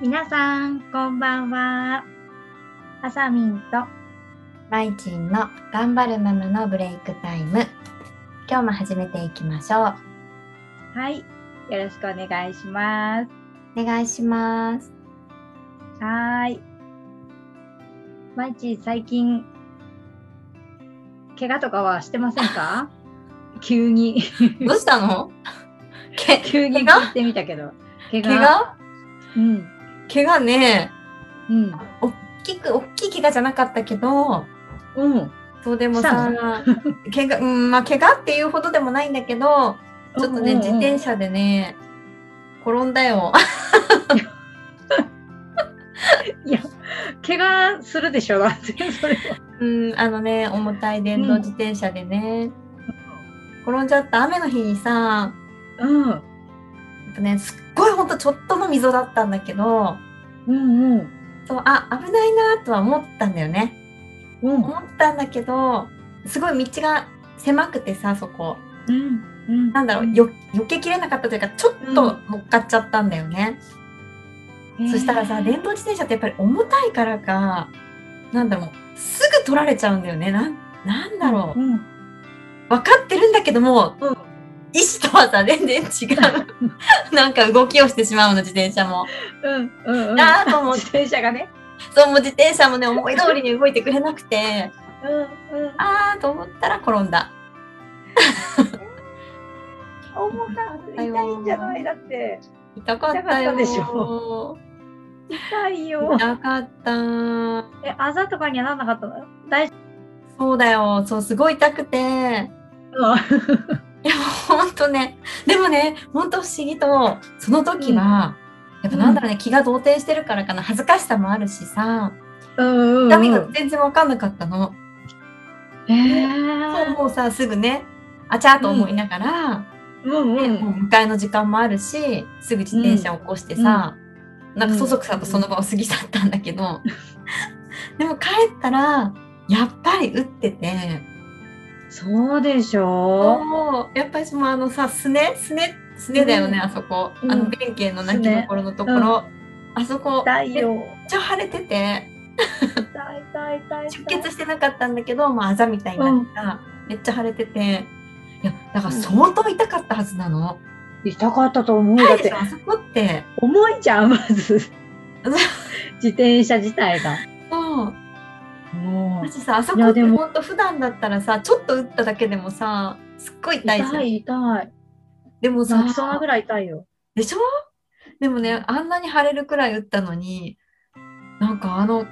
皆さん、こんばんは。あさみんと、まいちんの頑張るママのブレイクタイム。今日も始めていきましょう。はい、よろしくお願いします。お願いします。はーい。まいち、最近、怪我とかはしてませんか？急に、どうしたの？け 急に聞いてみたけど。怪怪我？うん。怪我ね、うん。おっきく、おっきい怪我じゃなかったけど、うん。そうでもさ、怪我、うん、まあ怪我っていうほどでもないんだけど、ちょっとね、うんうんうん自転車でね、転んだよ。いや、怪我するでしょ、だって、それは。うん、あのね、重たい電動自転車でね、転んじゃった雨の日にさ、うん。やっぱね、すっごいほんとちょっとの溝だったんだけど、うんうん。そう、あ、危ないなとは思ったんだよね。うん。思ったんだけど、すごい道が狭くてさ、そこ。うん。うん。なんだろう、よ、避けきれなかったというか、ちょっと乗っかっちゃったんだよね。そしたらさ、電動自転車ってやっぱり重たいからか、なんだろう、すぐ取られちゃうんだよね。なん、なんだろう。うん。分かってるんだけども、うん。意思とはさ、全然違う。なんか動きをしてしまうの、自転車も。うん。うん。うん。あーと思って自転車がね。そう、もう自転車もね、思い通りに動いてくれなくて、うん。うん。あーと思ったら転んだ。重かった。痛いんじゃない？だって。痛かったよ。痛かったでしょ痛いよ。痛かった。え、あざとかにはなんなかったの？大丈そうだよ。そう、すごい痛くて。夫いや、ほんとね。でもね、ほんと不思議と、その時は、やっぱなんだろうね、気が動転してるからかな、恥ずかしさもあるしさ、うんうん痛みが全然わかんなかったの。えそう、もうさ、すぐね、あちゃーと思いながら、うん。う。ねもうん迎えの時間もあるし、すぐ自転車を起こしてさ、なんかそそくさとその場を過ぎ去ったんだけど、でも帰ったら、やっぱり打ってて、そうでしょ？そうやっぱりそのあのさ、すね？すね？すねだよね、うんあそこ。うんあの弁慶の泣きどころのところ。あそこ、めっ。ちゃ腫れてて、痛い痛い痛い。出血してなかったんだけど、まあ、あざみたいになった、めっちゃ腫れてて、いや、だから相当痛かったはずなの。痛かったと思う。だってあそこって。重いじゃん、まず。自転車自体が。そう。もマジさ、あそこっていやでもほんと普段だったらさ、ちょっと打っただけでもさ、すっごい痛いじゃん。痛い痛い。でもさ泣き、そうなぐらい痛いよ。でしょ？でもね、あんなに腫れるくらい打ったのに、なんかあの、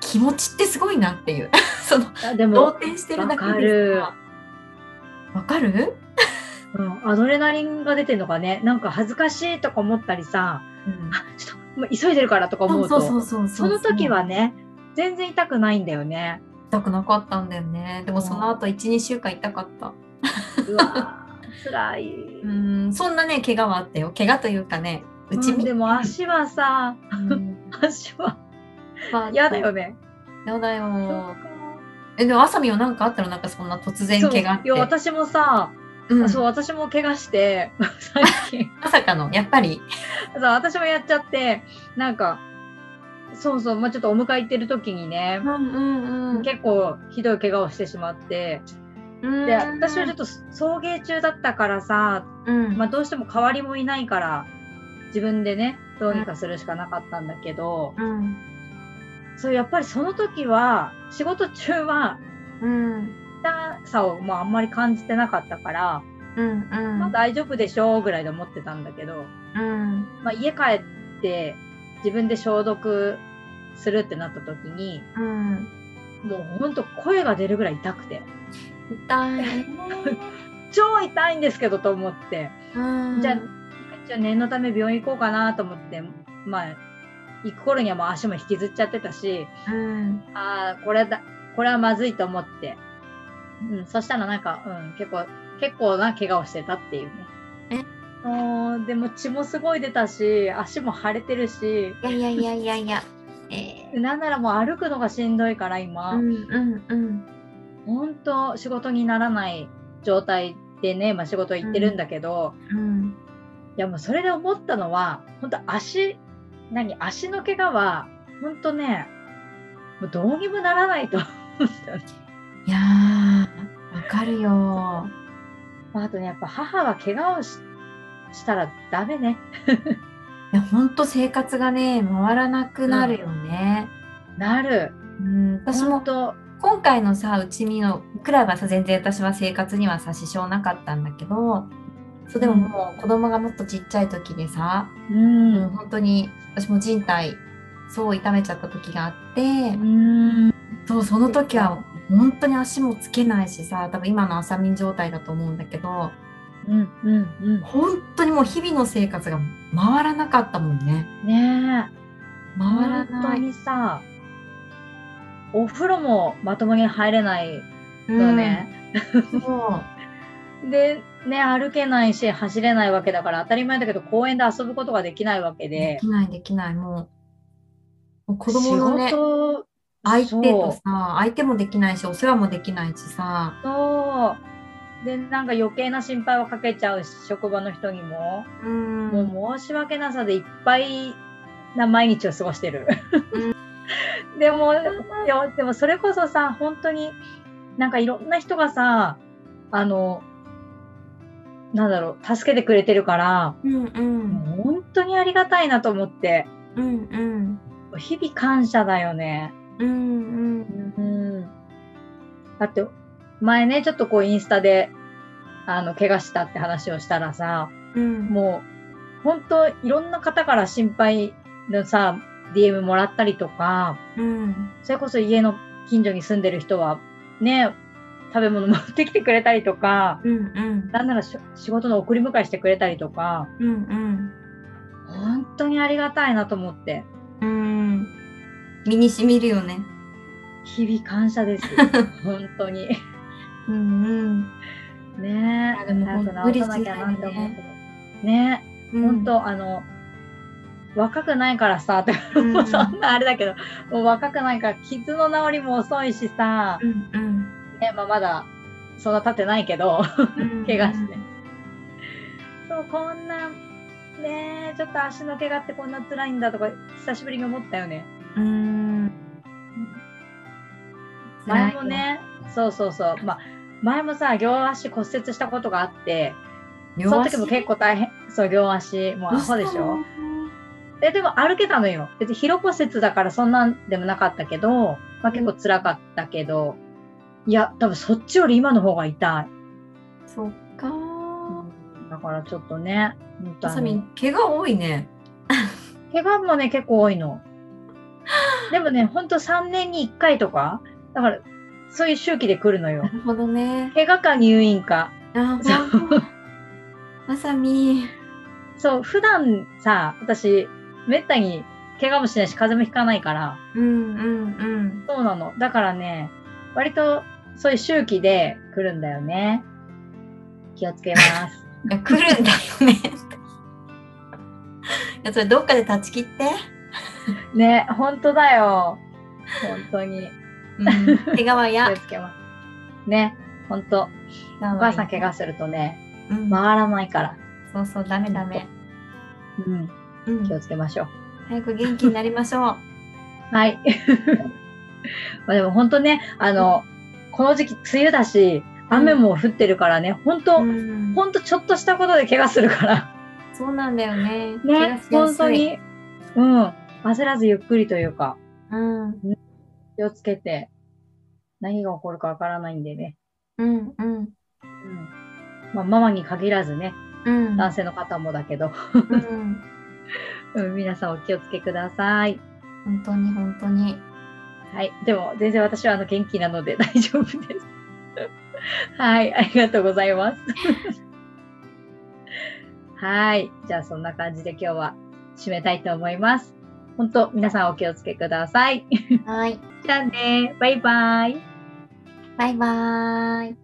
気持ちってすごいなっていう。その、動も、転してるだけわかで。わかる？うん、アドレナリンが出てんのかね。なんか恥ずかしいとか思ったりさ、うんあ、ちょっともう急いでるからとか思うと、その時はね、全然痛くないんだよね。痛くなかったんだよね。でもその後1、2週間痛かった。うわー、辛い。うん、そんなね、怪我はあったよ。怪我というかね、うちうんでも足はさ、うん 足はまあ嫌だよね。やだよえ、でも、あさみはなんかあったの？なんかそんな突然怪我って。いや私もさ、うんそう私も怪我して 最近まさかの、やっぱり。そう私もやっちゃってなんかそうそう、まあ、ちょっとお迎え行ってる時にねう、んうんうん。結構ひどい怪我をしてしまって。で私はちょっと送迎中だったからさ、と、うん。まあ、どうしても代わりもいないから自分でねどうにかするしかなかったんだけど、うん。そうやっぱりその時は仕事中はうん痛さをもうあんまり感じてなかったから、うんうん。まあ、大丈夫でしょうぐらいで思ってたんだけど、うん。まあ、家帰って自分で消毒するってなった時にうんもうほんと声が出るぐらい痛くて。痛いね。超痛いんですけどと思って、うん。じゃあじゃあ念のため病院行こうかなと思ってまあ行く頃にはもう足も引きずっちゃってたしうん。ああこれだこれはまずいと思って、うん、そしたらなんか、うん、結構結構な怪我をしてたっていうね。でも血もすごい出たし足も腫れてるし。いやいやいやいやいや。えなんならもう歩くのがしんどいから今、ーうんうんうん。本当仕事にならない状態でね、まあ、仕事行ってるんだけど、うん。いやもうそれで思ったのは本当足何足の怪我は本当ねもうどうにもならないと。思ったいやーわかるよ。あとねやっぱ母は怪我をししたらダメね。いや本当生活がね回らなくなるよね、なる。うん、私も本当今回のさうちみのくらいはさ全然私は生活にはさ支障なかったんだけどそうでももう子供がもっとちっちゃい時でさ、うもうん。本当に私も人体そう痛めちゃった時があって、うん。そうその時は本当に足もつけないしさ多分今の朝眠状態だと思うんだけどうんうんうん本当にもう日々の生活が回らなかったもんね。ねえ。回ら本当ない。にさお風呂もまともに入れないうん のね、そうでね歩けないし走れないわけだから当たり前だけど公園で遊ぶことができないわけで。できないできない。もうもう子供のね仕事。相手とさ相手もできないしお世話もできないしさ。そうでなんか余計な心配をかけちゃうし職場の人にも、うん。もう申し訳なさでいっぱいな毎日を過ごしてる。う でもでもそれこそさ本当になんかいろんな人がさあのなんだろう助けてくれてるから、うんうん。もう本当にありがたいなと思って。うんうん。日々感謝だよね。うんうん。うん、だって前ねちょっとこうインスタであの怪我したって話をしたらさうん。もう本当いろんな方から心配のさ DM もらったりとかうん。それこそ家の近所に住んでる人はね食べ物持ってきてくれたりとかうんうん。なんならし仕事の送り迎えしてくれたりとかうんうん。本当にありがたいなと思って。うん。身にしみるよね。日々感謝です。本当にうんうん。ね。えでも早くほんと治さなきゃなって思うけどね本当あの若くないからさ、うん。そんなあれだけどもう若くないから傷の治りも遅いしさ、うんうん。ねまあ、まだそんな経ってないけどうん。怪我して、そうこんなねちょっと足の怪我ってこんな辛いんだとか久しぶりに思ったよね。うん。前もねそうそうそう。まあ前もさ両足骨折したことがあってその時も結構大変そう両足もうアホでしょ？えでも歩けたのよ。別に疲労骨折だからそんなんでもなかったけど、まあ、結構辛かったけど、いや、多分そっちより今の方が痛い。そっかだからちょっとね、本当あさみあの毛が多いね怪我もね、結構多いの。でもね、ほんと3年に1回とか、だからそういう周期で来るのよ。なるほどね怪我か入院か。ああさみそう、普段さ、私、めったに怪我もしないし、風邪もひかないから、うんうんそうなの。だからね、割とそういう周期で来るんだよね。気をつけます。うんいや来るんだよねいやそれどっかで断ち切って、ね、本当だよ。本当に。うん、毛皮気やをつけます。ね、本当。お母さん怪我するとね、うん回らないから。そうそうダメダメ、うん、うん気をつけましょう。早く元気になりましょう はい。まあでも本当ね、あの、この時期梅雨だし、雨も降ってるからね、本当、うん本当ちょっとしたことで怪我するから。そうなんだよね怪ね本当に。うん。焦らずゆっくりというか、うん気をつけて、何が起こるかわからないんでね。うんうんうん。まあ、ママに限らずね、うん男性の方もだけど、うんうん、皆さんお気をつけください。本当に本当にはい。でも、全然私はあの元気なので 大丈夫です。はい。ありがとうございます。はい。じゃあ、そんな感じで今日は締めたいと思います。本当、皆さんお気をつけください。はいじゃあね、バイバイ。バイバーイ